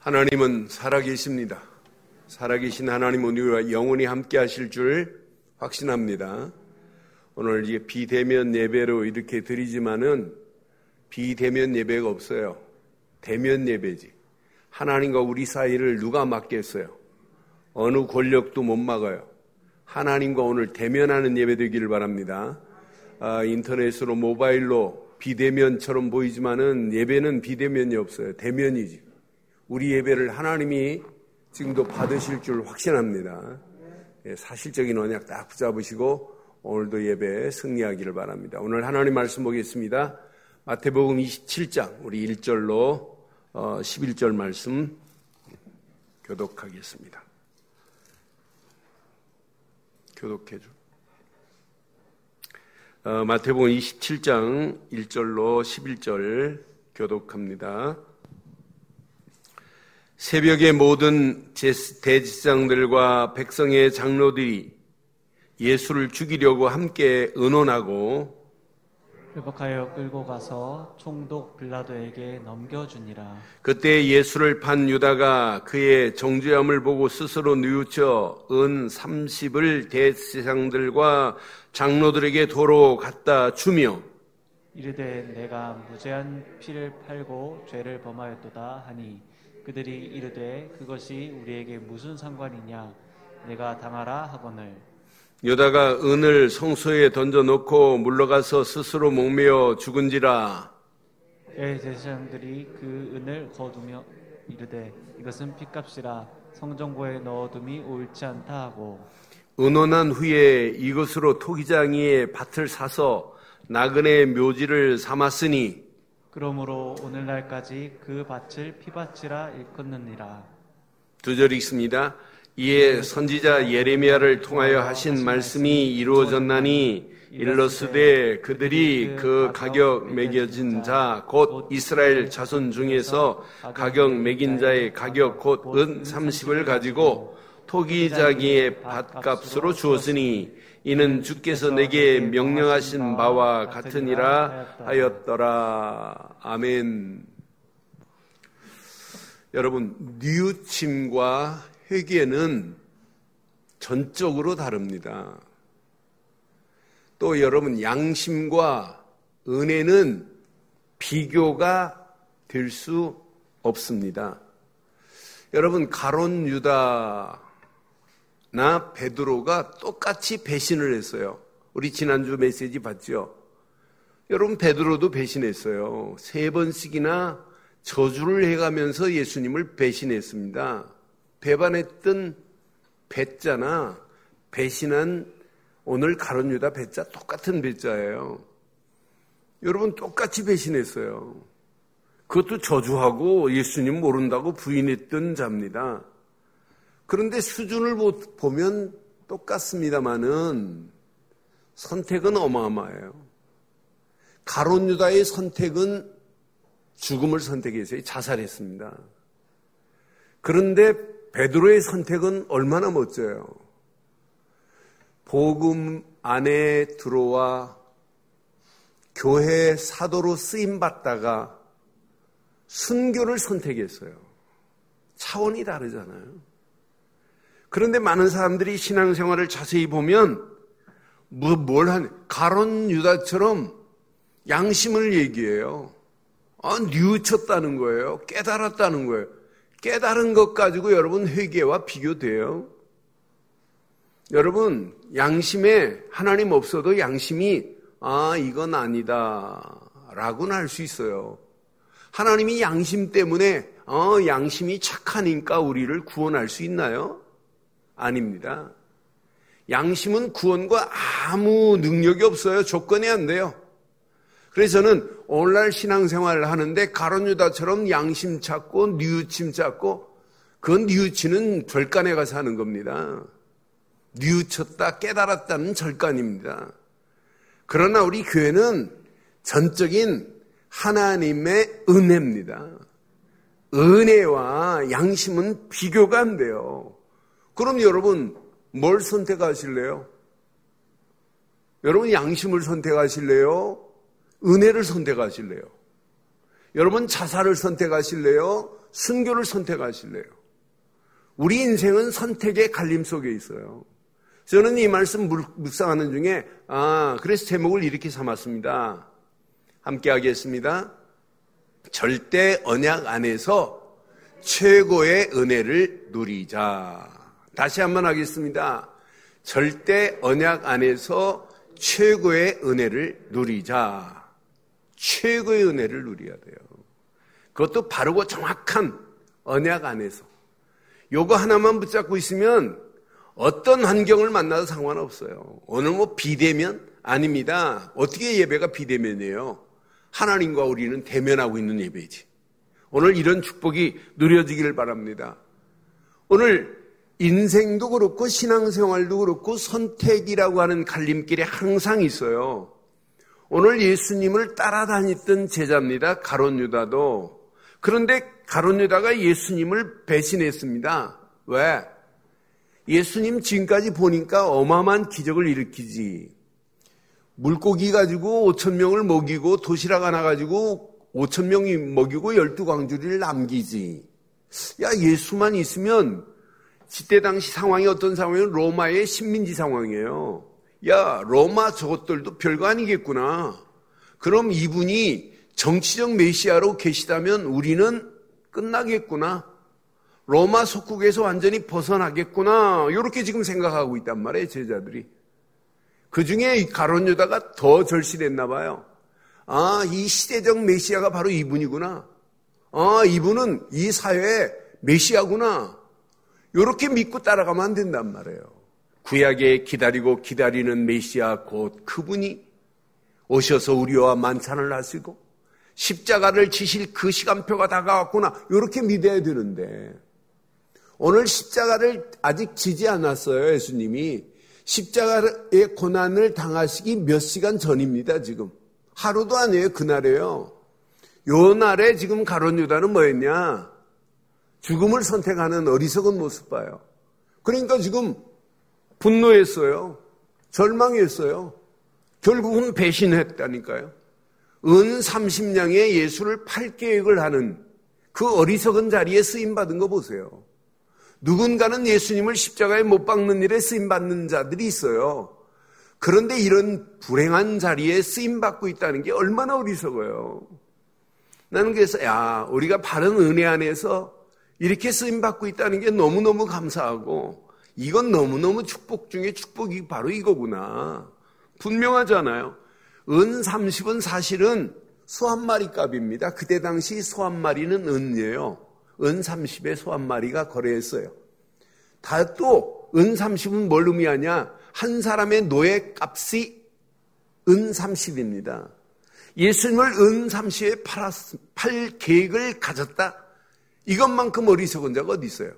하나님은 살아계십니다. 살아계신 하나님은 우리와 영원히 함께 하실 줄 확신합니다. 오늘 이제 비대면 예배로 이렇게 드리지만은 비대면 예배가 없어요. 대면 예배지. 하나님과 우리 사이를 누가 막겠어요? 어느 권력도 못 막아요. 하나님과 오늘 대면하는 예배 되기를 바랍니다. 아, 인터넷으로 모바일로 비대면처럼 보이지만은 예배는 비대면이 없어요. 대면이지. 우리 예배를 하나님이 지금도 받으실 줄 확신합니다. 예, 사실적인 언약 딱 붙잡으시고 오늘도 예배 승리하기를 바랍니다. 오늘 하나님 말씀 보겠습니다. 마태복음 27장 우리 1절로 11절 어, 말씀 교독하겠습니다. 교독해 줘. 어, 마태복음 27장 1절로 11절 교독합니다. 새벽에 모든 대지장들과 백성의 장로들이 예수를 죽이려고 함께 의논하고 회복하여 끌고 가서 총독 빌라도에게 넘겨주니라. 그때 예수를 판 유다가 그의 정죄함을 보고 스스로 뉘우쳐 은 30을 대지장들과 장로들에게 도로 갖다 주며 이르되 내가 무죄한 피를 팔고 죄를 범하였도다 하니 그들이 이르되 그것이 우리에게 무슨 상관이냐? 내가 당하라 하거늘. 여다가 은을 성소에 던져 놓고 물러가서 스스로 목매어 죽은지라. 대제사장들이 그 은을 거두며 이르되 이것은 핏값이라 성정고에 넣어둠이 옳지 않다 하고. 은혼한 후에 이것으로 토기장이의 밭을 사서 나그네 묘지를 삼았으니 그러므로 오늘날까지 그 밭을 피밭이라 일컫느니라. 두 절 읽습니다. 이에 선지자 예레미야를 통하여 하신 말씀이 이루어졌나니 일러스되 그들이 그 가격 매겨진 자 곧 이스라엘 자손 중에서 가격 매긴 자의 가격 곧 은 30을 가지고 토기자기의 밭값으로 주었으니 이는 주께서 내게 명령하신 바와 같으니라 하였더라. 아멘. 여러분, 뉘우침과 회개는 전적으로 다릅니다. 또 여러분, 양심과 은혜는 비교가 될 수 없습니다. 여러분, 가론 유다 나 베드로가 똑같이 배신을 했어요. 우리 지난주 메시지 봤죠? 여러분 베드로도 배신했어요. 세 번씩이나 저주를 해가면서 예수님을 배신했습니다. 배반했던 배자나 배신한 오늘 가론 유다 배자 똑같은 배자예요. 여러분 똑같이 배신했어요. 그것도 저주하고 예수님 모른다고 부인했던 자입니다. 그런데 수준을 보면 똑같습니다만은 선택은 어마어마해요. 가론 유다의 선택은 죽음을 선택했어요. 자살했습니다. 그런데 베드로의 선택은 얼마나 멋져요. 복음 안에 들어와 교회 사도로 쓰임 받다가 순교를 선택했어요. 차원이 다르잖아요. 그런데 많은 사람들이 신앙생활을 자세히 보면 뭐, 뭘 한, 가론 유다처럼 양심을 얘기해요. 아, 뉘우쳤다는 거예요. 깨달았다는 거예요. 깨달은 것 가지고 여러분 회개와 비교돼요. 여러분, 양심에 하나님 없어도 양심이, 아, 이건 아니다. 라고는 할수 있어요. 하나님이 양심 때문에, 어, 양심이 착하니까 우리를 구원할 수 있나요? 아닙니다. 양심은 구원과 아무 능력이 없어요. 조건이 안 돼요. 그래서 저는 오늘날 신앙생활을 하는데 가론유다처럼 양심 찾고 뉘우침 찾고 그 뉘우치는 절간에 가서 하는 겁니다. 뉘우쳤다 깨달았다는 절간입니다. 그러나 우리 교회는 전적인 하나님의 은혜입니다. 은혜와 양심은 비교가 안 돼요. 그럼 여러분 뭘 선택하실래요? 여러분 양심을 선택하실래요? 은혜를 선택하실래요? 여러분 자살을 선택하실래요? 순교를 선택하실래요? 우리 인생은 선택의 갈림 속에 있어요. 저는 이 말씀 묵상하는 중에 아 그래서 제목을 이렇게 삼았습니다. 함께 하겠습니다. 절대 언약 안에서 최고의 은혜를 누리자. 다시 한번 하겠습니다. 절대 언약 안에서 최고의 은혜를 누리자. 최고의 은혜를 누려야 돼요. 그것도 바르고 정확한 언약 안에서. 요거 하나만 붙잡고 있으면 어떤 환경을 만나도 상관없어요. 오늘 뭐 비대면? 아닙니다. 어떻게 예배가 비대면이에요? 하나님과 우리는 대면하고 있는 예배지. 오늘 이런 축복이 누려지기를 바랍니다. 오늘 인생도 그렇고 신앙생활도 그렇고 선택이라고 하는 갈림길에 항상 있어요. 오늘 예수님을 따라다녔던 제자입니다. 가론 유다도. 그런데 가론 유다가 예수님을 배신했습니다. 왜? 예수님 지금까지 보니까 어마어마한 기적을 일으키지. 물고기 가지고 5천 명을 먹이고 도시락 하나 가지고 5천 명이 먹이고 열두 광주리를 남기지. 야 예수만 있으면 지때 당시 상황이 어떤 상황이에요? 로마의 식민지 상황이에요. 야 로마 저것들도 별거 아니겠구나. 그럼 이분이 정치적 메시아로 계시다면 우리는 끝나겠구나. 로마 속국에서 완전히 벗어나겠구나. 이렇게 지금 생각하고 있단 말이에요, 제자들이. 그 중에 가론 유다가 더 절실했나 봐요. 아, 이 시대적 메시아가 바로 이분이구나. 아, 이분은 이 사회의 메시아구나. 이렇게 믿고 따라가면 안 된단 말이에요. 구약에 기다리고 기다리는 메시아 곧 그분이 오셔서 우리와 만찬을 하시고 십자가를 지실 그 시간표가 다가왔구나. 이렇게 믿어야 되는데 오늘 십자가를 아직 지지 않았어요. 예수님이. 십자가의 고난을 당하시기 몇 시간 전입니다, 지금. 하루도 아니에요, 그날에요. 요 날에 지금 가론 유다는 뭐였냐? 죽음을 선택하는 어리석은 모습 봐요. 그러니까 지금 분노했어요. 절망했어요. 결국은 배신했다니까요. 은 30냥에 예수를 팔 계획을 하는 그 어리석은 자리에 쓰임 받은 거 보세요. 누군가는 예수님을 십자가에 못 박는 일에 쓰임 받는 자들이 있어요. 그런데 이런 불행한 자리에 쓰임 받고 있다는 게 얼마나 어리석어요. 나는 그래서 야 우리가 바른 은혜 안에서 이렇게 쓰임 받고 있다는 게 너무너무 감사하고 이건 너무너무 축복 중에 축복이 바로 이거구나. 분명하잖아요. 은 30은 사실은 소 한 마리 값입니다. 그때 당시 소 한 마리는 은이에요. 은 30에 소 한 마리가 거래했어요. 다 또 은 30은 뭘 의미하냐? 한 사람의 노예 값이 은 30입니다. 예수님을 은 30에 팔았, 팔 계획을 가졌다? 이것만큼 어리석은 자가 어디 있어요?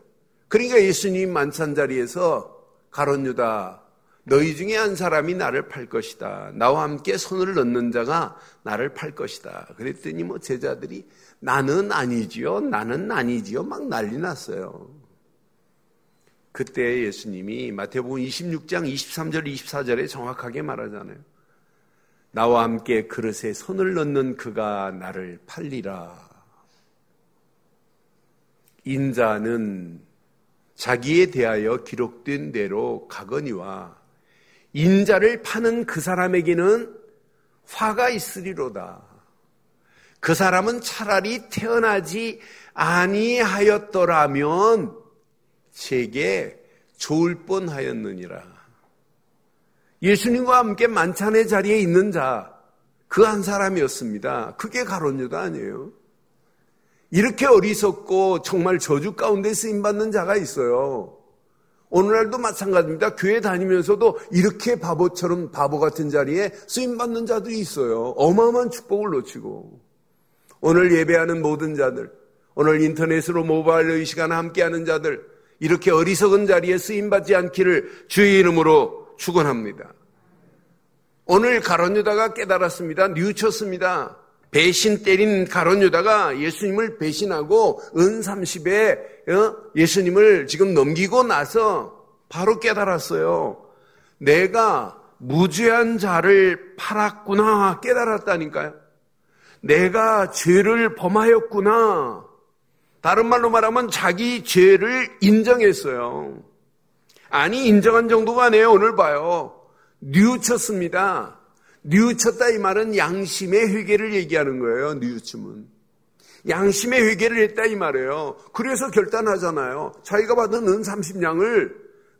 그러니까 예수님 만찬 자리에서 가론 유다 너희 중에 한 사람이 나를 팔 것이다. 나와 함께 손을 넣는 자가 나를 팔 것이다. 그랬더니 뭐 제자들이 나는 아니지요. 나는 아니지요. 막 난리 났어요. 그때 예수님이 마태복음 26장 23절 24절에 정확하게 말하잖아요. 나와 함께 그릇에 손을 넣는 그가 나를 팔리라. 인자는 자기에 대하여 기록된 대로 가거니와 인자를 파는 그 사람에게는 화가 있으리로다. 그 사람은 차라리 태어나지 아니하였더라면 제게 좋을 뻔하였느니라. 예수님과 함께 만찬의 자리에 있는 자, 그 한 사람이었습니다. 그게 가론유다 아니에요. 이렇게 어리석고 정말 저주 가운데 쓰임받는 자가 있어요. 오늘날도 마찬가지입니다. 교회 다니면서도 이렇게 바보처럼 바보 같은 자리에 쓰임받는 자들이 있어요. 어마어마한 축복을 놓치고. 오늘 예배하는 모든 자들, 오늘 인터넷으로 모바일로 이 시간 함께하는 자들, 이렇게 어리석은 자리에 쓰임받지 않기를 주의 이름으로 축원합니다. 오늘 가론유다가 깨달았습니다. 뉘우쳤습니다. 배신 때린 가론 유다가 예수님을 배신하고 은 30에 어? 예수님을 지금 넘기고 나서 바로 깨달았어요. 내가 무죄한 자를 팔았구나 깨달았다니까요. 내가 죄를 범하였구나. 다른 말로 말하면 자기 죄를 인정했어요. 아니, 인정한 정도가 아니에요. 오늘 봐요. 뉘우쳤습니다. 뉘우쳤다 이 말은 양심의 회개를 얘기하는 거예요. 뉘우침은. 양심의 회개를 했다 이 말이에요. 그래서 결단하잖아요. 자기가 받은 은 30냥을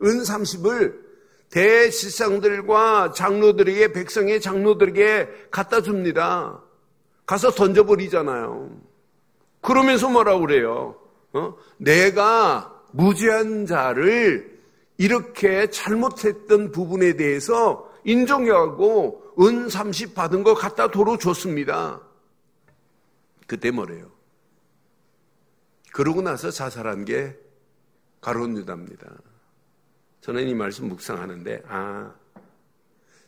은 30을 대시상들과 장로들에게 백성의 장로들에게 갖다 줍니다. 가서 던져버리잖아요. 그러면서 뭐라고 그래요? 어? 내가 무죄한 자를 이렇게 잘못했던 부분에 대해서 인정하고 은 30 받은 거 갖다 도로 줬습니다. 그때 뭐래요? 그러고 나서 자살한 게 가론 유다입니다. 저는 이 말씀 묵상하는데, 아,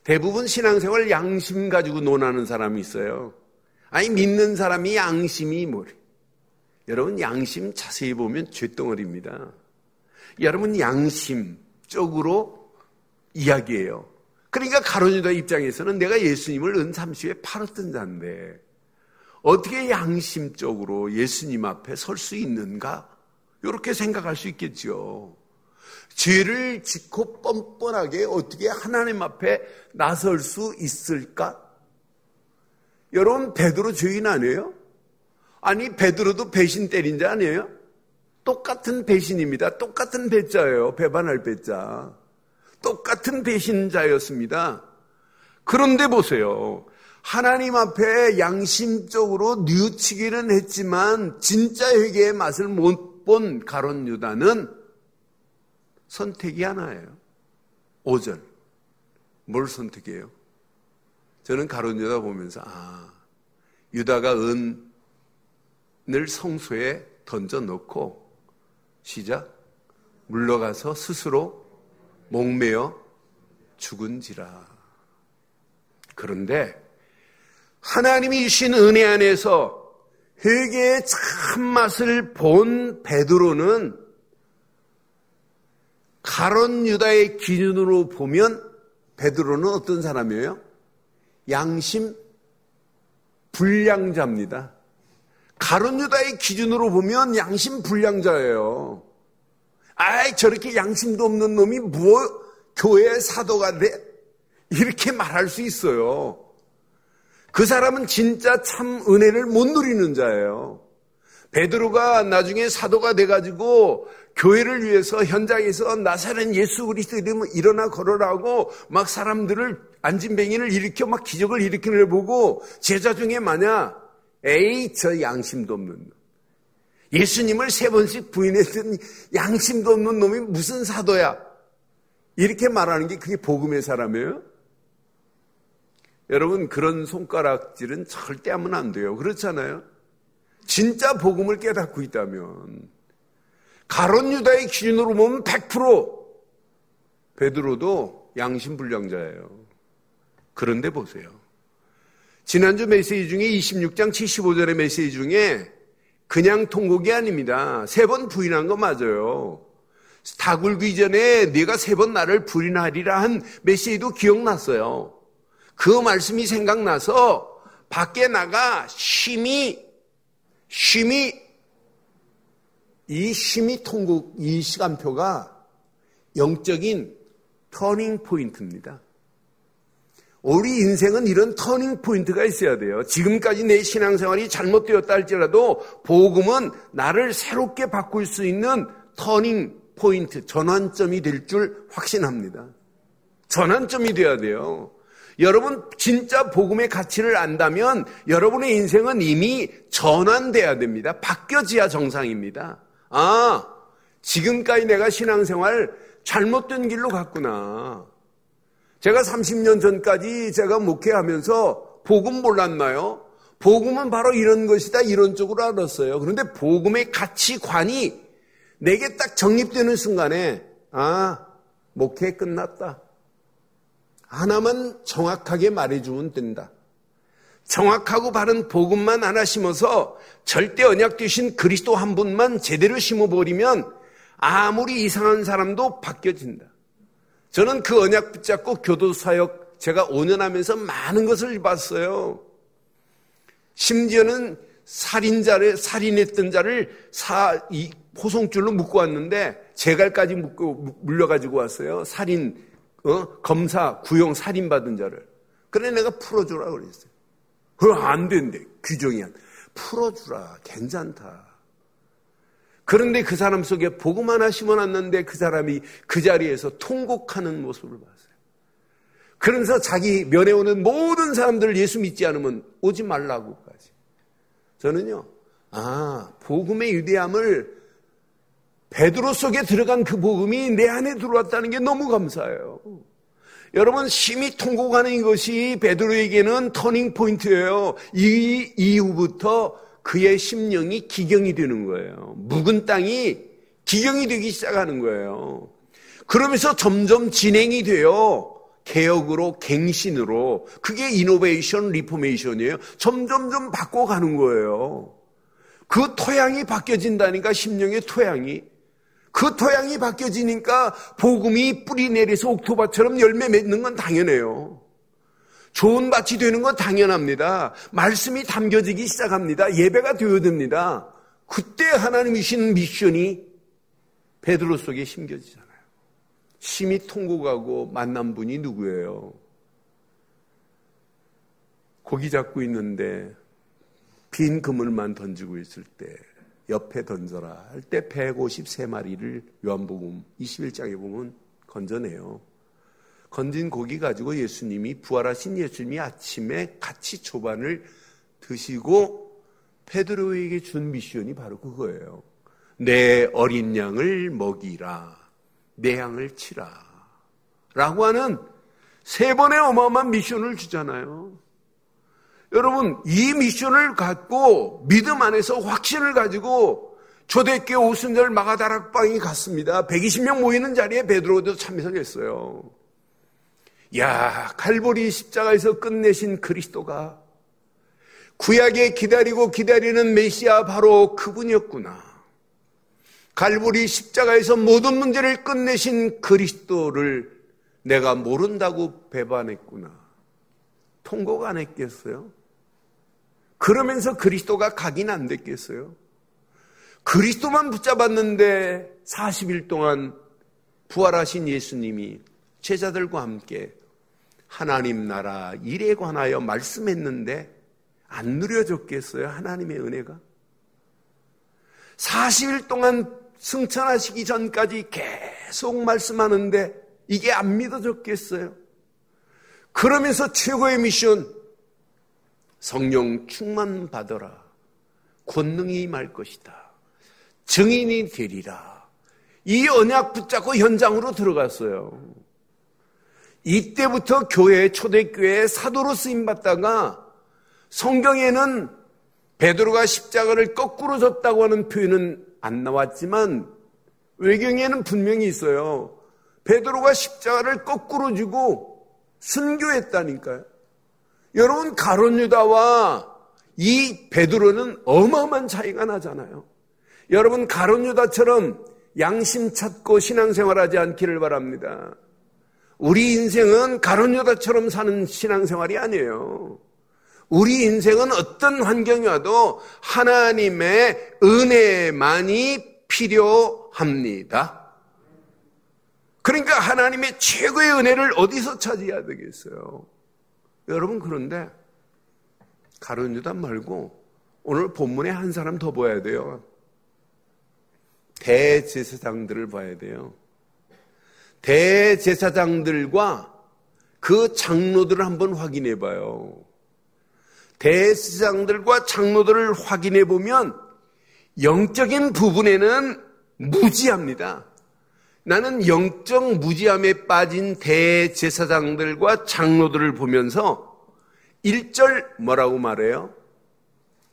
대부분 신앙생활 양심 가지고 논하는 사람이 있어요. 아니, 믿는 사람이 양심이 뭐래. 여러분, 양심 자세히 보면 쇳덩어리입니다. 여러분, 양심적으로 이야기해요. 그러니까 가론유다 입장에서는 내가 예수님을 은삼시에 팔았던 자인데, 어떻게 양심적으로 예수님 앞에 설 수 있는가? 이렇게 생각할 수 있겠죠. 죄를 짓고 뻔뻔하게 어떻게 하나님 앞에 나설 수 있을까? 여러분 베드로 죄인 아니에요? 아니 베드로도 배신 때린 자 아니에요? 똑같은 배신입니다. 똑같은 배자예요. 배반할 배자. 똑같은 배신자였습니다. 그런데 보세요. 하나님 앞에 양심적으로 뉘우치기는 했지만 진짜 회개의 맛을 못 본 가론 유다는 선택이 하나예요. 5절. 뭘 선택해요? 저는 가론 유다 보면서 아 유다가 은을 성소에 던져 놓고 시작 물러가서 스스로 목매어 죽은지라. 그런데 하나님이 주신 은혜 안에서 회개의 참맛을 본 베드로는 가론 유다의 기준으로 보면 베드로는 어떤 사람이에요? 양심 불량자입니다. 가론 유다의 기준으로 보면 양심 불량자예요. 아이 저렇게 양심도 없는 놈이 뭐 교회 사도가 돼? 이렇게 말할 수 있어요. 그 사람은 진짜 참 은혜를 못 누리는 자예요. 베드로가 나중에 사도가 돼가지고 교회를 위해서 현장에서 나사렛 예수 그리스도 이름을 일어나 걸어라고 막 사람들을 안진뱅이를 일으켜 막 기적을 일으키는 걸 보고 제자 중에 만약 에이 저 양심도 없는 놈 예수님을 세 번씩 부인했던 양심도 없는 놈이 무슨 사도야 이렇게 말하는 게 그게 복음의 사람이에요? 여러분 그런 손가락질은 절대 하면 안 돼요. 그렇잖아요. 진짜 복음을 깨닫고 있다면 가론 유다의 기준으로 보면 100% 베드로도 양심불량자예요. 그런데 보세요. 지난주 메시지 중에 26장 75절의 메시지 중에 그냥 통곡이 아닙니다. 세 번 부인한 거 맞아요. 다 굴기 전에 네가 세 번 나를 부인하리라 한 메시지도 기억났어요. 그 말씀이 생각나서 밖에 나가 심히 심히 이 심히 통곡 이 시간표가 영적인 터닝 포인트입니다. 우리 인생은 이런 터닝 포인트가 있어야 돼요. 지금까지 내 신앙생활이 잘못되었다 할지라도 복음은 나를 새롭게 바꿀 수 있는 터닝 포인트, 전환점이 될 줄 확신합니다. 전환점이 돼야 돼요. 여러분 진짜 복음의 가치를 안다면 여러분의 인생은 이미 전환돼야 됩니다. 바뀌어져야 정상입니다. 아, 지금까지 내가 신앙생활 잘못된 길로 갔구나. 제가 30년 전까지 제가 목회하면서 복음 몰랐나요? 복음은 바로 이런 것이다 이런 쪽으로 알았어요. 그런데 복음의 가치관이 내게 딱 정립되는 순간에 아 목회 끝났다. 하나만 정확하게 말해주면 된다. 정확하고 바른 복음만 하나 심어서 절대 언약 되신 그리스도 한 분만 제대로 심어버리면 아무리 이상한 사람도 바뀌어진다. 저는 그 언약 붙잡고 교도 사역 제가 5년 하면서 많은 것을 봤어요. 심지어는 살인자를 살인했던 자를 사 이 포송줄로 묶고 왔는데 제갈까지 묶고 물려가지고 왔어요. 살인 어? 검사 구형 살인 받은 자를. 그래 내가 풀어주라 그랬어요. 그럼 안 된대 규정이 안. 풀어주라 괜찮다. 그런데 그 사람 속에 복음 하나 심어놨는데 그 사람이 그 자리에서 통곡하는 모습을 봤어요. 그러면서 자기 면회 오는 모든 사람들을 예수 믿지 않으면 오지 말라고까지. 저는요, 아, 복음의 위대함을 베드로 속에 들어간 그 복음이 내 안에 들어왔다는 게 너무 감사해요. 여러분 심히 통곡하는 이것이 베드로에게는 터닝 포인트예요. 이 이후부터 그의 심령이 기경이 되는 거예요. 묵은 땅이 기경이 되기 시작하는 거예요. 그러면서 점점 진행이 돼요. 개혁으로 갱신으로 그게 innovation reformation이에요. 점점점 바꿔가는 거예요. 그 토양이 바뀌어진다니까 심령의 토양이 그 토양이 바뀌어지니까 복음이 뿌리 내려서 옥토바처럼 열매 맺는 건 당연해요. 좋은 밭이 되는 건 당연합니다. 말씀이 담겨지기 시작합니다. 예배가 되어듭니다. 그때 하나님이 신 미션이 베드로 속에 심겨지잖아요. 심히 통곡하고 만난 분이 누구예요? 고기 잡고 있는데 빈 그물만 던지고 있을 때 옆에 던져라 할 때 153마리를 요한복음 21장에 보면 건져내요. 건진 고기 가지고 예수님이 부활하신 예수님이 아침에 같이 초반을 드시고 페드로에게 준 미션이 바로 그거예요. 내 어린 양을 먹이라. 내 양을 치라. 라고 하는 세 번의 어마어마한 미션을 주잖아요. 여러분, 이 미션을 갖고 믿음 안에서 확신을 가지고 초대교회 오순절 마가다락방이 갔습니다. 120명 모이는 자리에 베드로도 참석했어요. 야, 칼보리 십자가에서 끝내신 그리스도가 구약에 기다리고 기다리는 메시아 바로 그분이었구나. 갈보리 십자가에서 모든 문제를 끝내신 그리스도를 내가 모른다고 배반했구나. 통곡 안 했겠어요? 그러면서 그리스도가 각인 안 됐겠어요? 그리스도만 붙잡았는데 40일 동안 부활하신 예수님이 제자들과 함께 하나님 나라 일에 관하여 말씀했는데 안 누려졌겠어요? 하나님의 은혜가? 40일 동안 승천하시기 전까지 계속 말씀하는데 이게 안 믿어졌겠어요? 그러면서 최고의 미션, 성령 충만 받아라. 권능이 임할 것이다. 증인이 되리라. 이 언약 붙잡고 현장으로 들어갔어요. 이때부터 교회, 초대교회 사도로 쓰임 받다가 성경에는 베드로가 십자가를 거꾸로 졌다고 하는 표현은 안 나왔지만 외경에는 분명히 있어요. 베드로가 십자가를 거꾸로 지고 순교했다니까요. 여러분 가론 유다와 이 베드로는 어마어마한 차이가 나잖아요. 여러분 가론 유다처럼 양심 찾고 신앙생활하지 않기를 바랍니다. 우리 인생은 가론 유다처럼 사는 신앙생활이 아니에요. 우리 인생은 어떤 환경이 와도 하나님의 은혜만이 필요합니다. 그러니까 하나님의 최고의 은혜를 어디서 찾아야 되겠어요? 여러분 그런데 가룟유다 말고 오늘 본문에 한 사람 더 봐야 돼요. 대제사장들을 봐야 돼요. 대제사장들과 그 장로들을 한번 확인해 봐요. 대제사장들과 장로들을 확인해 보면 영적인 부분에는 무지합니다. 나는 영적 무지함에 빠진 대제사장들과 장로들을 보면서 1절 뭐라고 말해요?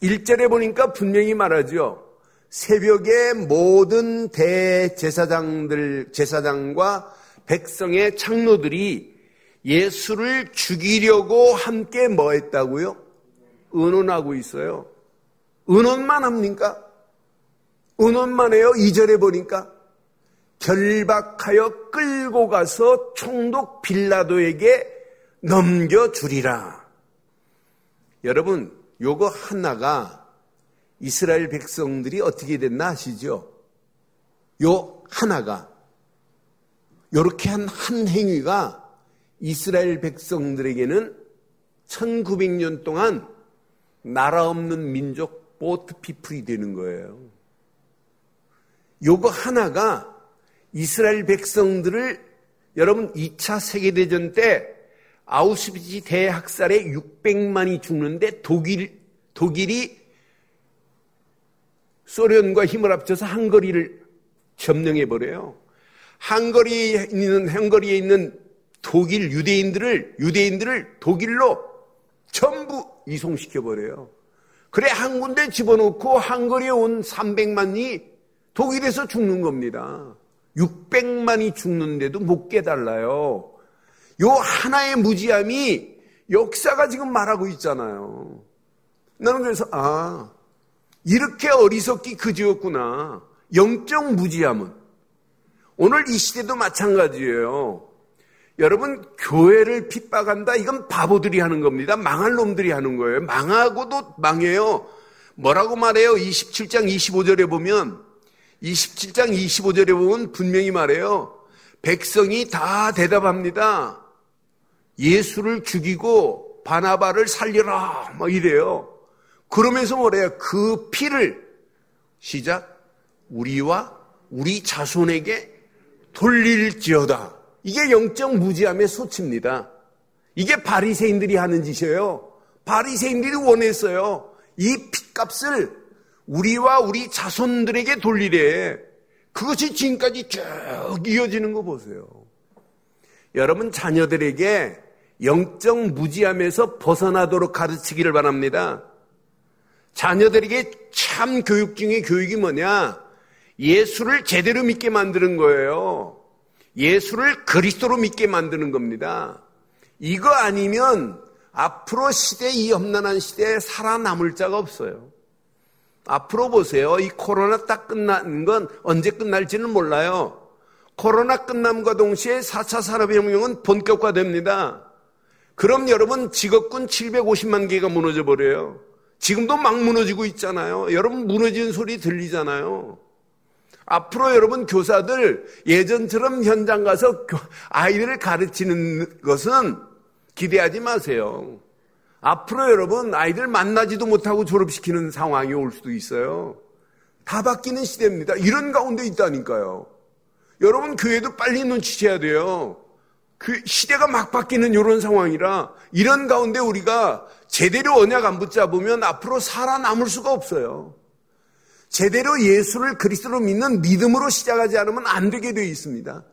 1절에 보니까 분명히 말하죠. 새벽에 모든 대제사장들, 제사장과 백성의 장로들이 예수를 죽이려고 함께 뭐 했다고요? 은원하고 있어요. 은원만 합니까? 은원만 해요? 2절에 보니까. 결박하여 끌고 가서 총독 빌라도에게 넘겨주리라. 여러분, 요거 하나가 이스라엘 백성들이 어떻게 됐나 아시죠? 요 하나가 요렇게 한 한 행위가 이스라엘 백성들에게는 1900년 동안 나라 없는 민족 보트 피플이 되는 거예요. 요거 하나가 이스라엘 백성들을 여러분 2차 세계대전 때 아우슈비츠 대학살에 600만이 죽는데 독일, 독일이 소련과 힘을 합쳐서 한거리를 점령해버려요. 한거리에 있는, 한거리에 있는 독일 유대인들을, 유대인들을 독일로 전부 이송시켜 버려요. 그래, 한 군데 집어넣고 한거리에 온 300만이 독일에서 죽는 겁니다. 600만이 죽는데도 못 깨달아요. 요 하나의 무지함이 역사가 지금 말하고 있잖아요. 나는 그래서, 아, 이렇게 어리석기 그지였구나. 영적 무지함은. 오늘 이 시대도 마찬가지예요. 여러분, 교회를 핍박한다? 이건 바보들이 하는 겁니다. 망할 놈들이 하는 거예요. 망하고도 망해요. 뭐라고 말해요? 27장 25절에 보면, 27장 25절에 보면 분명히 말해요. 백성이 다 대답합니다. 예수를 죽이고 바나바를 살려라. 막 이래요. 그러면서 뭐래요? 그 피를 시작 우리와 우리 자손에게 돌릴지어다. 이게 영적 무지함의 소치입니다. 이게 바리새인들이 하는 짓이에요. 바리새인들이 원했어요. 이 핏값을 우리와 우리 자손들에게 돌리래. 그것이 지금까지 쭉 이어지는 거 보세요. 여러분 자녀들에게 영적 무지함에서 벗어나도록 가르치기를 바랍니다. 자녀들에게 참 교육 중에 교육이 뭐냐? 예수를 제대로 믿게 만드는 거예요. 예수를 그리스도로 믿게 만드는 겁니다. 이거 아니면 앞으로 시대 이 험난한 시대에 살아남을 자가 없어요. 앞으로 보세요. 이 코로나 딱 끝난 건 언제 끝날지는 몰라요. 코로나 끝남과 동시에 4차 산업혁명은 본격화됩니다. 그럼 여러분 직업군 750만 개가 무너져 버려요. 지금도 막 무너지고 있잖아요. 여러분 무너지는 소리 들리잖아요. 앞으로 여러분 교사들 예전처럼 현장 가서 아이들을 가르치는 것은 기대하지 마세요. 앞으로 여러분 아이들 만나지도 못하고 졸업시키는 상황이 올 수도 있어요. 다 바뀌는 시대입니다. 이런 가운데 있다니까요. 여러분 교회도 빨리 눈치채야 돼요. 그 시대가 막 바뀌는 이런 상황이라 이런 가운데 우리가 제대로 언약 안 붙잡으면 앞으로 살아남을 수가 없어요. 제대로 예수를 그리스도로 믿는 믿음으로 시작하지 않으면 안 되게 되어 있습니다.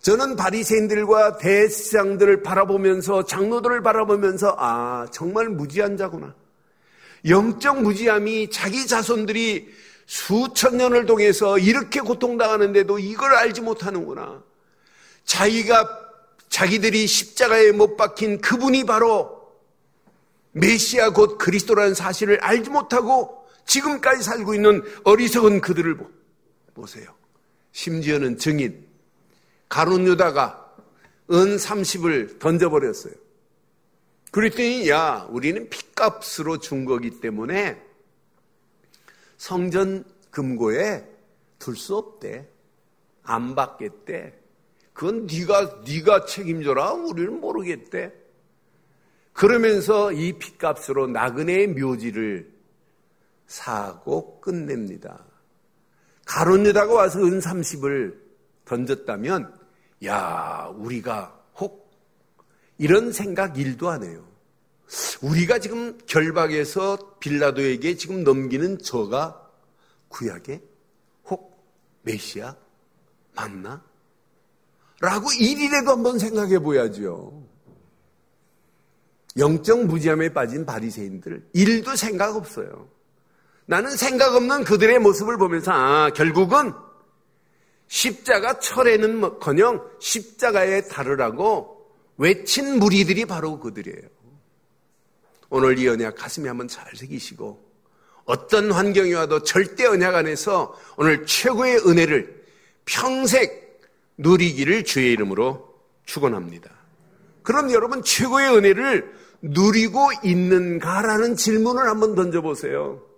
저는 바리새인들과 대시장들을 바라보면서 장로들을 바라보면서 아 정말 무지한 자구나. 영적 무지함이 자기 자손들이 수천 년을 통해서 이렇게 고통당하는데도 이걸 알지 못하는구나. 자기가 자기들이 십자가에 못 박힌 그분이 바로 메시아 곧 그리스도라는 사실을 알지 못하고 지금까지 살고 있는 어리석은 그들을 보세요. 심지어는 증인 가론 유다가 은 30을 던져버렸어요. 그랬더니 야 우리는 핏값으로 준 거기 때문에 성전 금고에 둘 수 없대. 안 받겠대. 그건 네가 네가 책임져라. 우리는 모르겠대. 그러면서 이 핏값으로 나그네의 묘지를 사고 끝냅니다. 가론유다가 와서 은 30을 던졌다면, 야, 우리가 혹 이런 생각 일도 안 해요. 우리가 지금 결박해서 빌라도에게 지금 넘기는 저가 구약에 혹 메시아 맞나? 라고 일이라도 한번 생각해 보야죠. 영적 무지함에 빠진 바리새인들 일도 생각 없어요. 나는 생각 없는 그들의 모습을 보면서 아 결국은 십자가 철에는 뭐 커녕 십자가에 다르라고 외친 무리들이 바로 그들이에요. 오늘 이 언약 가슴에 한번 잘 새기시고 어떤 환경이 와도 절대 언약 안에서 오늘 최고의 은혜를 평생 누리기를 주의 이름으로 축원합니다. 그럼 여러분 최고의 은혜를 누리고 있는가라는 질문을 한번 던져보세요.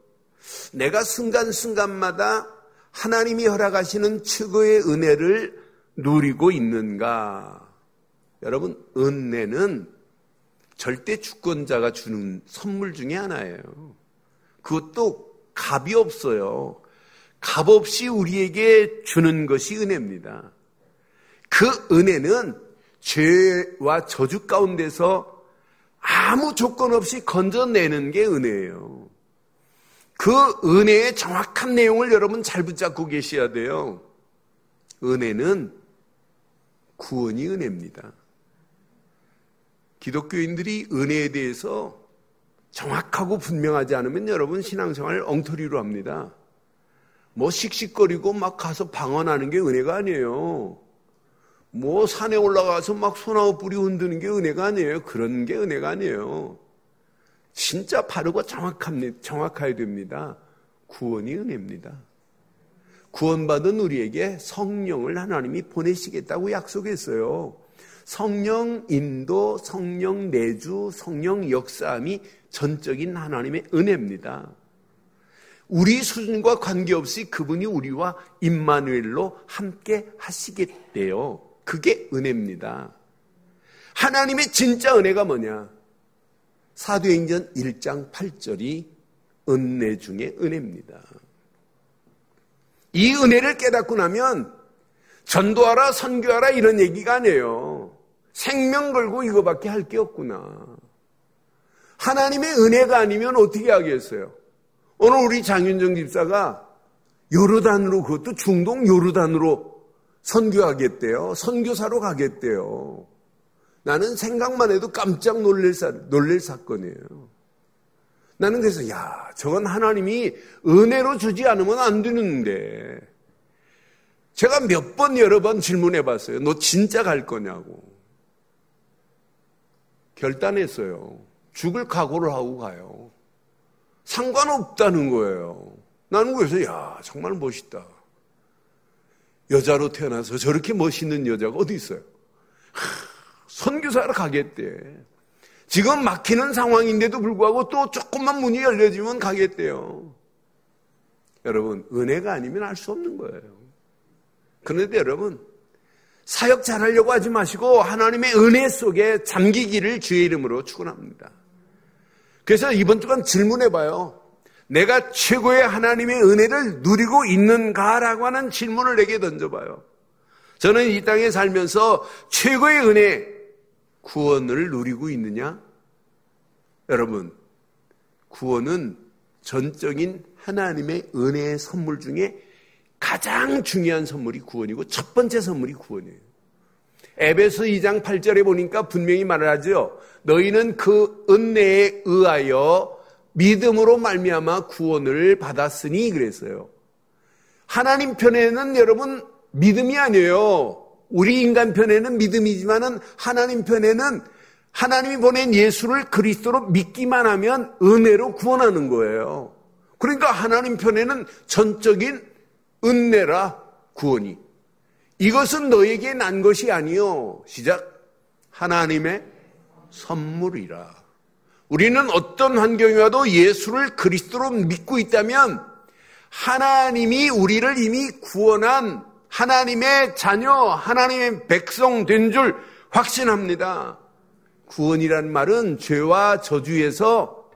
내가 순간순간마다 하나님이 허락하시는 최고의 은혜를 누리고 있는가? 여러분, 은혜는 절대 주권자가 주는 선물 중에 하나예요. 그것도 값이 없어요. 값 없이 우리에게 주는 것이 은혜입니다. 그 은혜는 죄와 저주 가운데서 아무 조건 없이 건져내는 게 은혜예요. 그 은혜의 정확한 내용을 여러분 잘 붙잡고 계셔야 돼요. 은혜는 구원이 은혜입니다. 기독교인들이 은혜에 대해서 정확하고 분명하지 않으면 여러분 신앙생활 엉터리로 합니다. 뭐 씩씩거리고 막 가서 방언하는 게 은혜가 아니에요. 뭐 산에 올라가서 막 소나무 뿌리 흔드는 게 은혜가 아니에요. 그런 게 은혜가 아니에요. 진짜 바르고 정확합니다. 정확해야 됩니다. 구원이 은혜입니다. 구원받은 우리에게 성령을 하나님이 보내시겠다고 약속했어요. 성령 인도, 성령 내주, 성령 역사함이 전적인 하나님의 은혜입니다. 우리 수준과 관계없이 그분이 우리와 임마누엘로 함께 하시겠대요. 그게 은혜입니다. 하나님의 진짜 은혜가 뭐냐? 사도행전 1장 8절이 은혜 중에 은혜입니다. 이 은혜를 깨닫고 나면 전도하라, 선교하라 이런 얘기가 아니에요. 생명 걸고 이거밖에 할 게 없구나. 하나님의 은혜가 아니면 어떻게 하겠어요? 오늘 우리 장윤정 집사가 요르단으로 그것도 중동 요르단으로 선교하겠대요. 선교사로 가겠대요. 나는 생각만 해도 깜짝 놀랄, 사, 놀랄 사건이에요. 나는 그래서 야 저건 하나님이 은혜로 주지 않으면 안 되는데 제가 몇 번 여러 번 질문해 봤어요. 너 진짜 갈 거냐고. 결단했어요. 죽을 각오를 하고 가요. 상관없다는 거예요. 나는 그래서 야 정말 멋있다. 여자로 태어나서 저렇게 멋있는 여자가 어디 있어요? 선교사로 가겠대. 지금 막히는 상황인데도 불구하고 또 조금만 문이 열려지면 가겠대요. 여러분, 은혜가 아니면 알 수 없는 거예요. 그런데 여러분, 사역 잘하려고 하지 마시고 하나님의 은혜 속에 잠기기를 주의 이름으로 축원합니다. 그래서 이번 주간 질문해 봐요. 내가 최고의 하나님의 은혜를 누리고 있는가라고 하는 질문을 내게 던져봐요. 저는 이 땅에 살면서 최고의 은혜, 구원을 누리고 있느냐? 여러분, 구원은 전적인 하나님의 은혜의 선물 중에 가장 중요한 선물이 구원이고 첫 번째 선물이 구원이에요. 에베소 2장 8절에 보니까 분명히 말을 하죠. 너희는 그 은혜에 의하여 믿음으로 말미암아 구원을 받았으니 그랬어요. 하나님 편에는 여러분 믿음이 아니에요. 우리 인간 편에는 믿음이지만은 하나님 편에는 하나님이 보낸 예수를 그리스도로 믿기만 하면 은혜로 구원하는 거예요. 그러니까 하나님 편에는 전적인 은혜라 구원이. 이것은 너에게 난 것이 아니요. 시작. 하나님의 선물이라. 우리는 어떤 환경이 와도 예수를 그리스도로 믿고 있다면 하나님이 우리를 이미 구원한 하나님의 자녀, 하나님의 백성 된 줄 확신합니다. 구원이란 말은 죄와 저주에서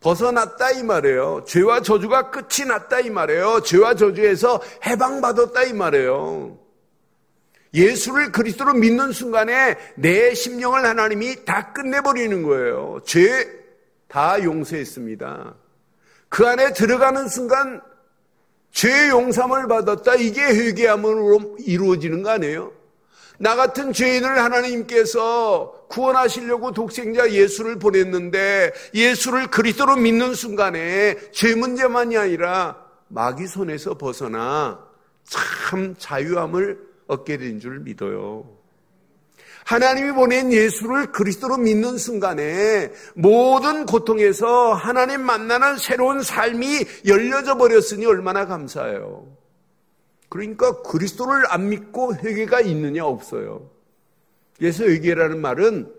벗어났다 이 말이에요. 죄와 저주가 끝이 났다 이 말이에요. 죄와 저주에서 해방받았다 이 말이에요. 예수를 그리스도로 믿는 순간에 내 심령을 하나님이 다 끝내버리는 거예요. 죄 다 용서했습니다. 그 안에 들어가는 순간 죄 용삼을 받았다. 이게 회개함으로 이루어지는 거 아니에요? 나 같은 죄인을 하나님께서 구원하시려고 독생자 예수를 보냈는데 예수를 그리스도로 믿는 순간에 죄 문제만이 아니라 마귀 손에서 벗어나 참 자유함을 얻게 된 줄 믿어요. 하나님이 보낸 예수를 그리스도로 믿는 순간에 모든 고통에서 하나님 만나는 새로운 삶이 열려져 버렸으니 얼마나 감사해요. 그러니까 그리스도를 안 믿고 회개가 있느냐 없어요. 그래서 회개라는 말은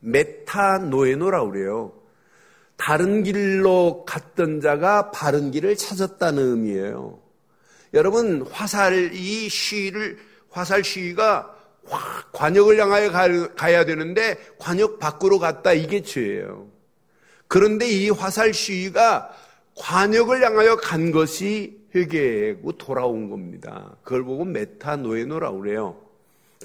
메타노에노라 그래요. 다른 길로 갔던 자가 바른 길을 찾았다는 의미예요. 여러분 화살이 시위를 화살 시위가 관역을 향하여 가야 되는데 관역 밖으로 갔다 이게 죄예요. 그런데 이 화살 시위가 관역을 향하여 간 것이 회개고 돌아온 겁니다. 그걸 보고 메타노에노라고 그래요.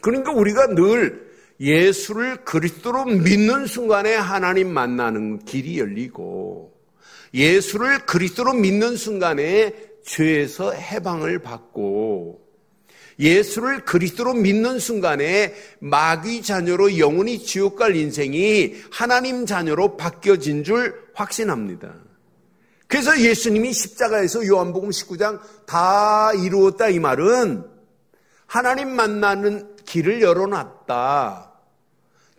그러니까 우리가 늘 예수를 그리스도로 믿는 순간에 하나님 만나는 길이 열리고 예수를 그리스도로 믿는 순간에 죄에서 해방을 받고 예수를 그리스도로 믿는 순간에 마귀 자녀로 영원히 지옥 갈 인생이 하나님 자녀로 바뀌어진 줄 확신합니다. 그래서 예수님이 십자가에서 요한복음 19장 다 이루었다 이 말은 하나님 만나는 길을 열어놨다.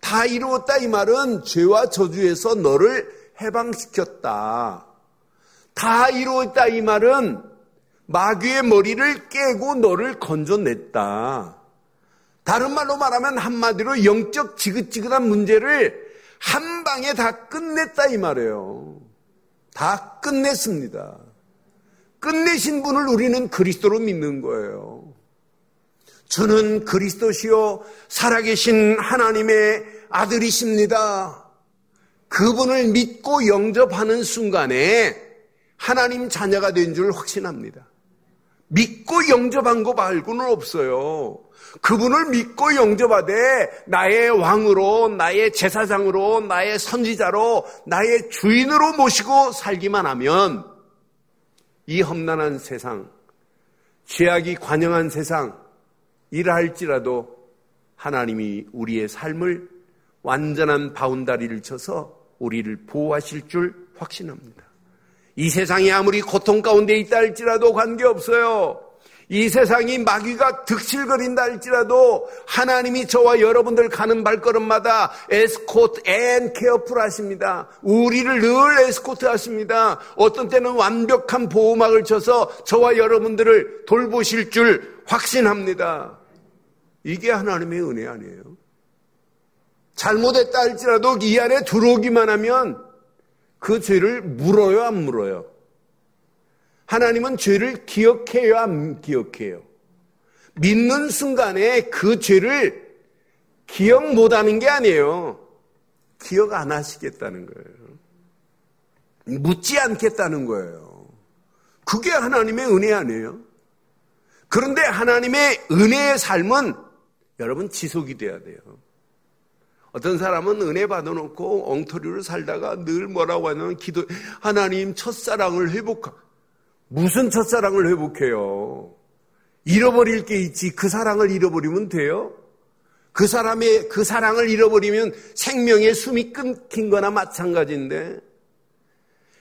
다 이루었다 이 말은 죄와 저주에서 너를 해방시켰다. 다 이루었다 이 말은 마귀의 머리를 깨고 너를 건져냈다. 다른 말로 말하면 한마디로 영적 지긋지긋한 문제를 한 방에 다 끝냈다 이 말이에요. 다 끝냈습니다. 끝내신 분을 우리는 그리스도로 믿는 거예요. 저는 그리스도시요 살아계신 하나님의 아들이십니다. 그분을 믿고 영접하는 순간에 하나님 자녀가 된 줄 확신합니다. 믿고 영접한 거 말고는 없어요. 그분을 믿고 영접하되 나의 왕으로, 나의 제사장으로, 나의 선지자로, 나의 주인으로 모시고 살기만 하면 이 험난한 세상, 죄악이 관영한 세상, 이라 할지라도 하나님이 우리의 삶을 완전한 boundary를 쳐서 우리를 보호하실 줄 확신합니다. 이 세상이 아무리 고통 가운데 있다 할지라도 관계없어요. 이 세상이 마귀가 득실거린다 할지라도 하나님이 저와 여러분들 가는 발걸음마다 escort and careful 하십니다. 우리를 늘 에스코트 하십니다. 어떤 때는 완벽한 보호막을 쳐서 저와 여러분들을 돌보실 줄 확신합니다. 이게 하나님의 은혜 아니에요. 잘못했다 할지라도 이 안에 들어오기만 하면 그 죄를 물어요, 안 물어요? 하나님은 죄를 기억해요, 안 기억해요? 믿는 순간에 그 죄를 기억 못 하는 게 아니에요. 기억 안 하시겠다는 거예요. 묻지 않겠다는 거예요. 그게 하나님의 은혜 아니에요? 그런데 하나님의 은혜의 삶은 여러분 지속이 돼야 돼요. 어떤 사람은 은혜 받아놓고 엉터리로 살다가 늘 뭐라고 하냐면 기도, 하나님 첫사랑을 회복하. 무슨 첫사랑을 회복해요? 잃어버릴 게 있지. 그 사랑을 잃어버리면 돼요? 그 사람의, 그 사랑을 잃어버리면 생명의 숨이 끊긴 거나 마찬가지인데.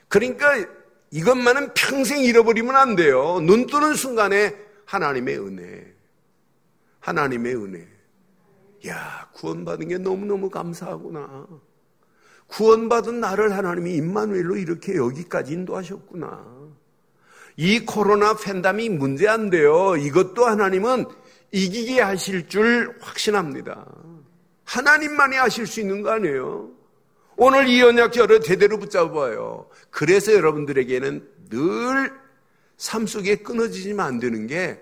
그러니까 이것만은 평생 잃어버리면 안 돼요. 눈 뜨는 순간에 하나님의 은혜. 하나님의 은혜. 야, 구원받은 게 너무너무 감사하구나. 구원받은 나를 하나님이 임마누엘로 이렇게 여기까지 인도하셨구나. 이 코로나 팬담이 문제 안 돼요. 이것도 하나님은 이기게 하실 줄 확신합니다. 하나님만이 하실 수 있는 거 아니에요? 오늘 이 언약 저를 대대로 붙잡아요. 그래서 여러분들에게는 늘 삶 속에 끊어지지만 안 되는 게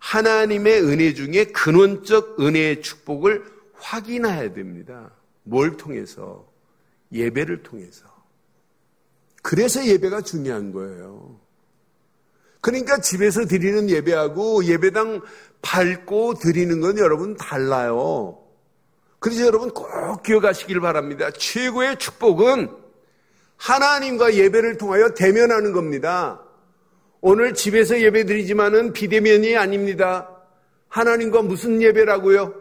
하나님의 은혜 중에 근원적 은혜의 축복을 확인해야 됩니다. 뭘 통해서? 예배를 통해서. 그래서 예배가 중요한 거예요. 그러니까 집에서 드리는 예배하고 예배당 밟고 드리는 건 여러분 달라요. 그래서 여러분 꼭 기억하시길 바랍니다. 최고의 축복은 하나님과 예배를 통하여 대면하는 겁니다. 오늘 집에서 예배 드리지만은 비대면이 아닙니다. 하나님과 무슨 예배라고요?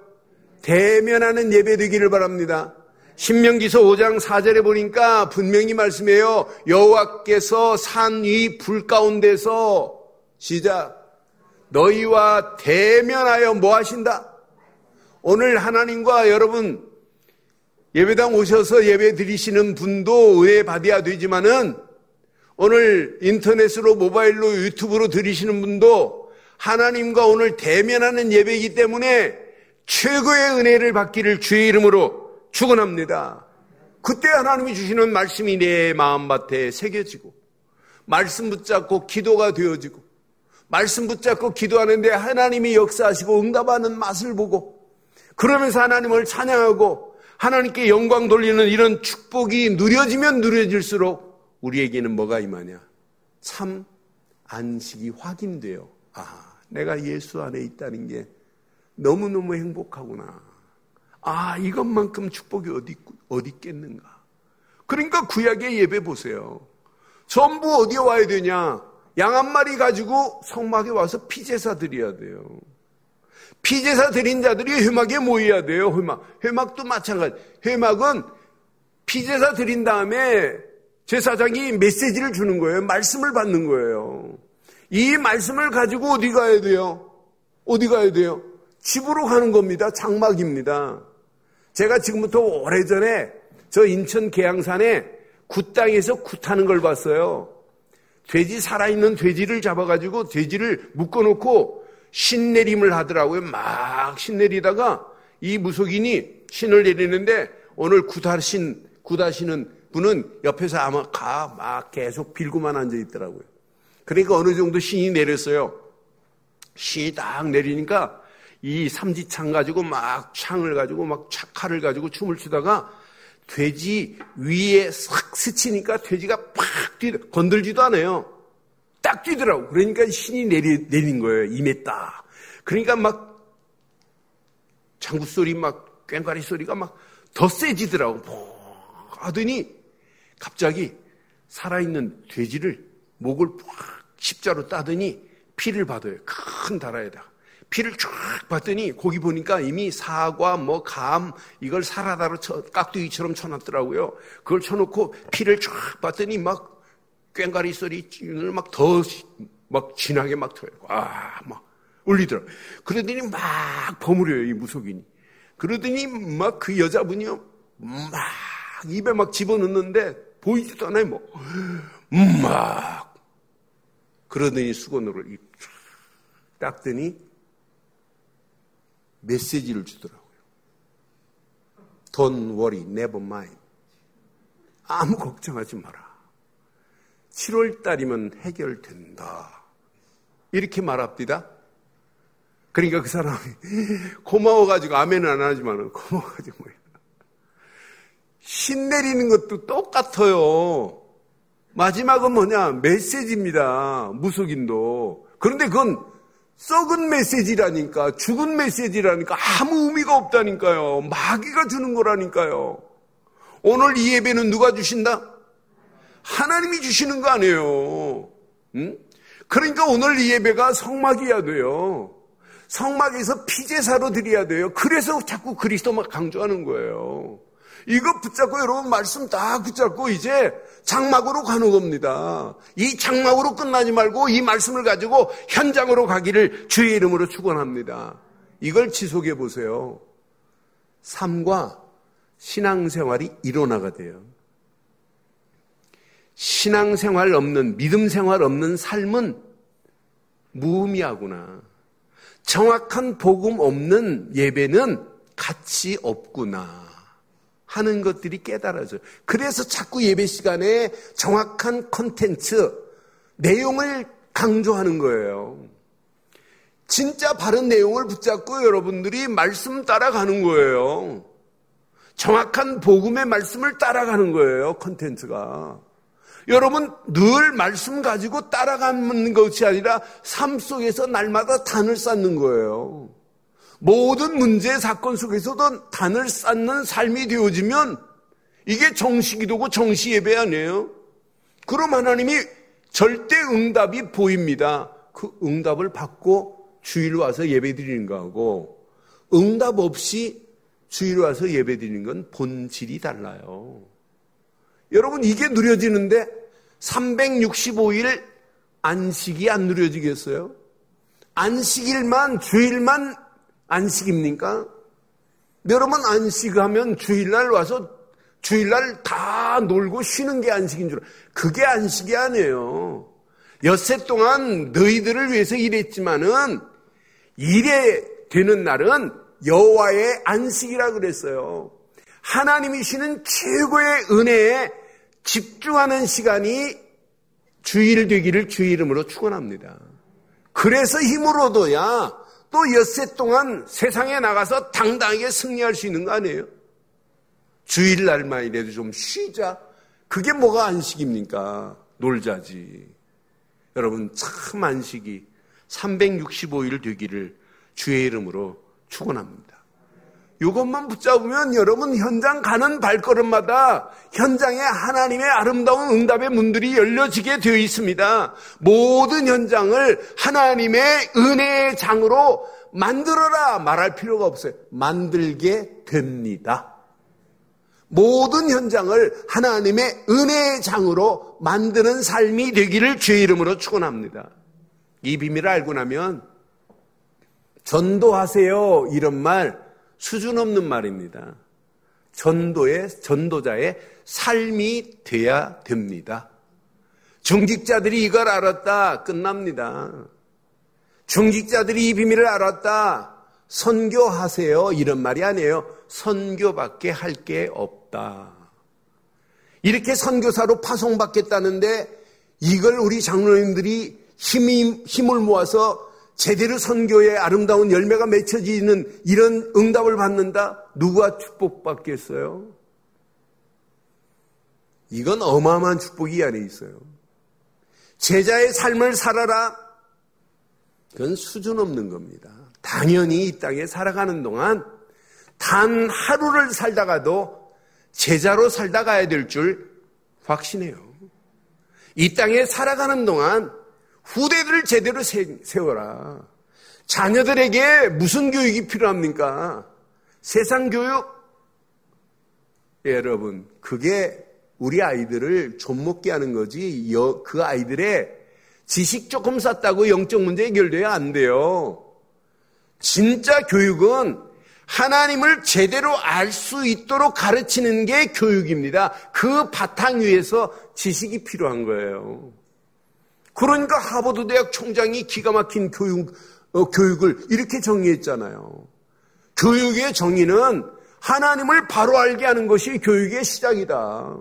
대면하는 예배 되기를 바랍니다. 신명기서 5장 4절에 보니까 분명히 말씀해요. 여호와께서 산 위 불 가운데서 시작 너희와 대면하여 뭐 하신다? 오늘 하나님과 여러분 예배당 오셔서 예배 드리시는 분도 은혜 받아야 되지만은 오늘 인터넷으로 모바일로 유튜브로 들으시는 분도 하나님과 오늘 대면하는 예배이기 때문에 최고의 은혜를 받기를 주의 이름으로 축원합니다. 그때 하나님이 주시는 말씀이 내 마음밭에 새겨지고 말씀 붙잡고 기도가 되어지고 말씀 붙잡고 기도하는데 하나님이 역사하시고 응답하는 맛을 보고 그러면서 하나님을 찬양하고 하나님께 영광 돌리는 이런 축복이 누려지면 누려질수록 우리에게는 뭐가 임하냐? 참 안식이 확인돼요. 아, 내가 예수 안에 있다는 게 너무너무 행복하구나. 아, 이것만큼 축복이 어디, 어디 있겠는가. 그러니까 구약의 예배 보세요. 전부 어디에 와야 되냐? 양 한 마리 가지고 성막에 와서 피제사 드려야 돼요. 피제사 드린 자들이 회막에 모여야 돼요. 회막. 회막도 마찬가지. 회막은 피제사 드린 다음에 제사장이 메시지를 주는 거예요. 말씀을 받는 거예요. 이 말씀을 가지고 어디 가야 돼요? 어디 가야 돼요? 집으로 가는 겁니다. 장막입니다. 제가 지금부터 오래전에 저 인천 계양산에 굿당에서 굿하는 걸 봤어요. 돼지 살아있는 돼지를 잡아가지고 돼지를 묶어놓고 신내림을 하더라고요. 막 신내리다가 이 무속인이 신을 내리는데 오늘 굿하신, 굿하시는 분은 옆에서 아마 가 막 계속 빌고만 앉아 있더라고요. 그러니까 어느 정도 신이 내렸어요. 신이 딱 내리니까 이 삼지창 가지고 막 창을 가지고 막 칼을 가지고 춤을 추다가 돼지 위에 싹 스치니까 돼지가 팍 뛰, 건들지도 않아요. 딱 뛰더라고. 그러니까 신이 내리, 내린 거예요. 임했다. 그러니까 막 장구 소리 막 꽹과리 소리가 막 더 세지더라고. 하더니 갑자기 살아있는 돼지를 목을 팍 십자로 따더니 피를 받아요. 큰 다라에다가. 피를 쫙 봤더니 거기 보니까 이미 사과, 뭐 감, 이걸 사라다로 쳐, 깍두기처럼 쳐놨더라고요. 그걸 쳐놓고 피를 쫙 봤더니 막 꽹가리 소리를 막 더, 막 진하게 막 터요. 아, 막 울리더라고요. 그러더니 막 버무려요, 이 무속인이. 그러더니 막 그 여자분이요, 막 입에 막 집어넣는데 보이지도 않아요, 뭐. 막. 그러더니 수건으로 닦더니 메시지를 주더라고요. Don't worry, never mind. 아무 걱정하지 마라. 7월 달이면 해결된다. 이렇게 말합니다. 그러니까 그 사람이 고마워가지고 아멘은 안 하지만 고마워가지고 뭐야. 신 내리는 것도 똑같아요. 마지막은 뭐냐? 메시지입니다. 무속인도. 그런데 그건 썩은 메시지라니까, 죽은 메시지라니까 아무 의미가 없다니까요. 마귀가 주는 거라니까요. 오늘 이 예배는 누가 주신다? 하나님이 주시는 거 아니에요. 응? 그러니까 오늘 이 예배가 성막이어야 돼요. 성막에서 피제사로 드려야 돼요. 그래서 자꾸 그리스도만 강조하는 거예요. 이거 붙잡고 여러분 말씀 다 붙잡고 이제 장막으로 가는 겁니다. 이 장막으로 끝나지 말고 이 말씀을 가지고 현장으로 가기를 주의 이름으로 축원합니다. 이걸 지속해 보세요. 삶과 신앙생활이 일어나가 돼요. 신앙생활 없는 믿음 생활 없는 삶은 무의미하구나. 정확한 복음 없는 예배는 가치 없구나. 하는 것들이 깨달아져요. 그래서 자꾸 예배 시간에 정확한 컨텐츠, 내용을 강조하는 거예요. 진짜 바른 내용을 붙잡고 여러분들이 말씀 따라가는 거예요. 정확한 복음의 말씀을 따라가는 거예요, 컨텐츠가. 여러분, 늘 말씀 가지고 따라가는 것이 아니라 삶 속에서 날마다 단을 쌓는 거예요. 모든 문제 사건 속에서도 단을 쌓는 삶이 되어지면 이게 정식이도고 정시 예배 아니에요? 그럼 하나님이 절대 응답이 보입니다. 그 응답을 받고 주일 와서 예배 드리는 거하고 응답 없이 주일 와서 예배 드리는 건 본질이 달라요. 여러분 이게 누려지는데 365일 안식이 안 누려지겠어요? 안식일만 주일만 안식입니까? 여러분 안식하면 주일날 와서 주일날 다 놀고 쉬는 게 안식인 줄 그게 안식이 아니에요. 엿새 동안 너희들을 위해서 일했지만은 일에 되는 날은 여호와의 안식이라 그랬어요. 하나님이 시는 최고의 은혜에 집중하는 시간이 주일 되기를 주의 이름으로 축원합니다. 그래서 얻어야 또 엿새 동안 세상에 나가서 당당하게 승리할 수 있는 거 아니에요? 주일날만이라도 좀 쉬자. 그게 뭐가 안식입니까? 놀자지. 여러분 참 안식이 365일 되기를 주의 이름으로 축원합니다. 이것만 붙잡으면 여러분 현장 가는 발걸음마다 현장에 하나님의 아름다운 응답의 문들이 열려지게 되어 있습니다. 모든 현장을 하나님의 은혜의 장으로 만들어라 말할 필요가 없어요. 만들게 됩니다. 모든 현장을 하나님의 은혜의 장으로 만드는 삶이 되기를 주의 이름으로 축원합니다. 이 비밀을 알고 나면 전도하세요 이런 말 수준 없는 말입니다. 전도의 전도자의 삶이 돼야 됩니다. 중직자들이 이걸 알았다 끝납니다. 중직자들이 이 비밀을 알았다 선교하세요 이런 말이 아니에요. 선교밖에 할 게 없다. 이렇게 선교사로 파송받겠다는데 이걸 우리 장로님들이 힘이, 힘을 모아서 제대로 선교의 아름다운 열매가 맺혀지는 이런 응답을 받는다? 누가 축복받겠어요? 이건 어마어마한 축복이 안에 있어요. 제자의 삶을 살아라. 그건 수준 없는 겁니다. 당연히 이 땅에 살아가는 동안 단 하루를 살다가도 제자로 살다 가야 될 줄 확신해요. 이 땅에 살아가는 동안 후대들을 제대로 세워라. 자녀들에게 무슨 교육이 필요합니까? 세상 교육? 예, 여러분, 그게 우리 아이들을 좀 먹게 하는 거지, 그 아이들의 지식 조금 쌓다고 영적 문제 해결돼야 안 돼요. 진짜 교육은 하나님을 제대로 알 수 있도록 가르치는 게 교육입니다. 그 바탕 위에서 지식이 필요한 거예요. 그러니까 하버드 대학 총장이 기가 막힌 교육, 어, 교육을 이렇게 정의했잖아요. 교육의 정의는 하나님을 바로 알게 하는 것이 교육의 시작이다.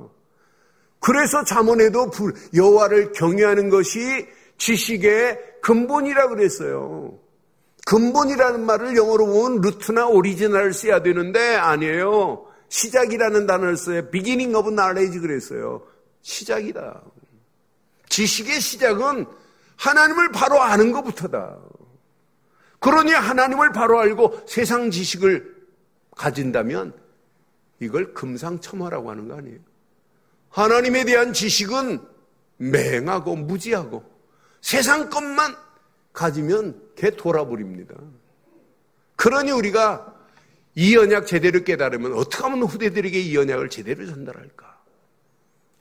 그래서 자문에도 여호와를 경외하는 것이 지식의 근본이라 그랬어요. 근본이라는 말을 영어로 보면 루트나 오리지널을 써야 되는데 아니에요. 시작이라는 단어를 써요. beginning of knowledge 그랬어요. 시작이다. 지식의 시작은 하나님을 바로 아는 것부터다. 그러니 하나님을 바로 알고 세상 지식을 가진다면 이걸 금상첨화라고 하는 거 아니에요. 하나님에 대한 지식은 맹하고 무지하고 세상 것만 가지면 개 돌아버립니다. 그러니 우리가 이 언약 제대로 깨달으면 어떻게 하면 후대들에게 이 언약을 제대로 전달할까?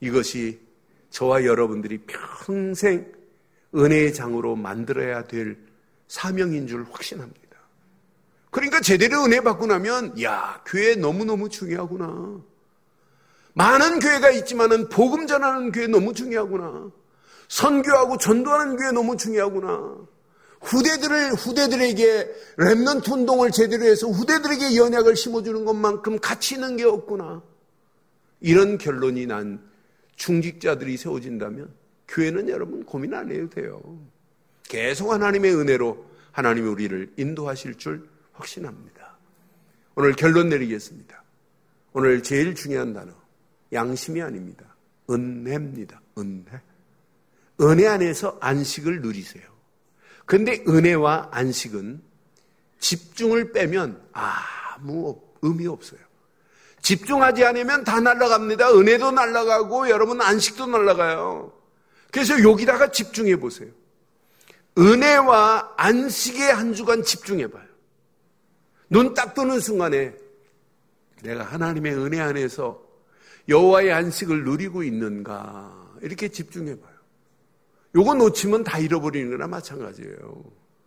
이것이 저와 여러분들이 평생 은혜의 장으로 만들어야 될 사명인 줄 확신합니다. 그러니까 제대로 은혜 받고 나면 야 교회 너무너무 중요하구나. 많은 교회가 있지만은 복음 전하는 교회 너무 중요하구나. 선교하고 전도하는 교회 너무 중요하구나. 후대들을 후대들에게 렘넌트 운동을 제대로 해서 후대들에게 연약을 심어주는 것만큼 가치 있는 게 없구나. 이런 결론이 난 중직자들이 세워진다면 교회는 여러분 고민 안 해도 돼요. 계속 하나님의 은혜로 하나님이 우리를 인도하실 줄 확신합니다. 오늘 결론 내리겠습니다. 오늘 제일 중요한 단어 양심이 아닙니다. 은혜입니다. 은혜. 은혜 안에서 안식을 누리세요. 근데 은혜와 안식은 집중을 빼면 아무 의미 없어요. 집중하지 않으면 다 날아갑니다. 은혜도 날아가고 여러분 안식도 날아가요. 그래서 여기다가 집중해 보세요. 은혜와 안식의 한 주간 집중해 봐요. 눈 딱 뜨는 순간에 내가 하나님의 은혜 안에서 여호와의 안식을 누리고 있는가 이렇게 집중해 봐요. 요거 놓치면 다 잃어버리는 거나 마찬가지예요.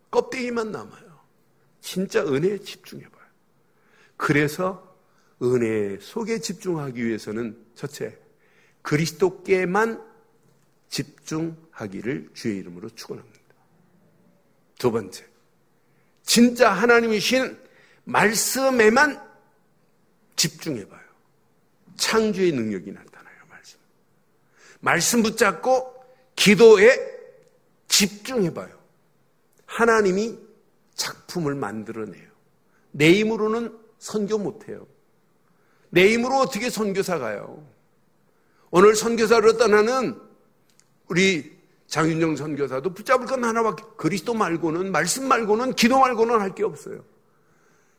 껍데기만 남아요. 진짜 은혜에 집중해 봐요. 그래서 은혜 속에 집중하기 위해서는 첫째, 그리스도께만 집중하기를 주의 이름으로 축원합니다. 두 번째, 진짜 하나님이신 말씀에만 집중해 봐요. 창조의 능력이 나타나요. 말씀. 말씀 붙잡고 기도에 집중해 봐요. 하나님이 작품을 만들어내요. 내 힘으로는 선교 못해요. 내 힘으로 어떻게 선교사 가요? 오늘 선교사로 떠나는 우리 장윤정 선교사도 붙잡을 건 하나밖에 그리스도 말고는 말씀 말고는 기도 말고는 할 게 없어요.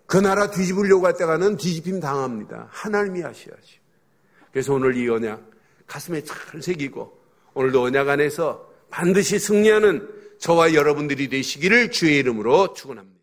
그 나라 뒤집으려고 할 때가는 뒤집힘 당합니다. 하나님이 하셔야지. 그래서 오늘 이 언약 가슴에 잘 새기고 오늘도 언약 안에서 반드시 승리하는 저와 여러분들이 되시기를 주의 이름으로 축원합니다.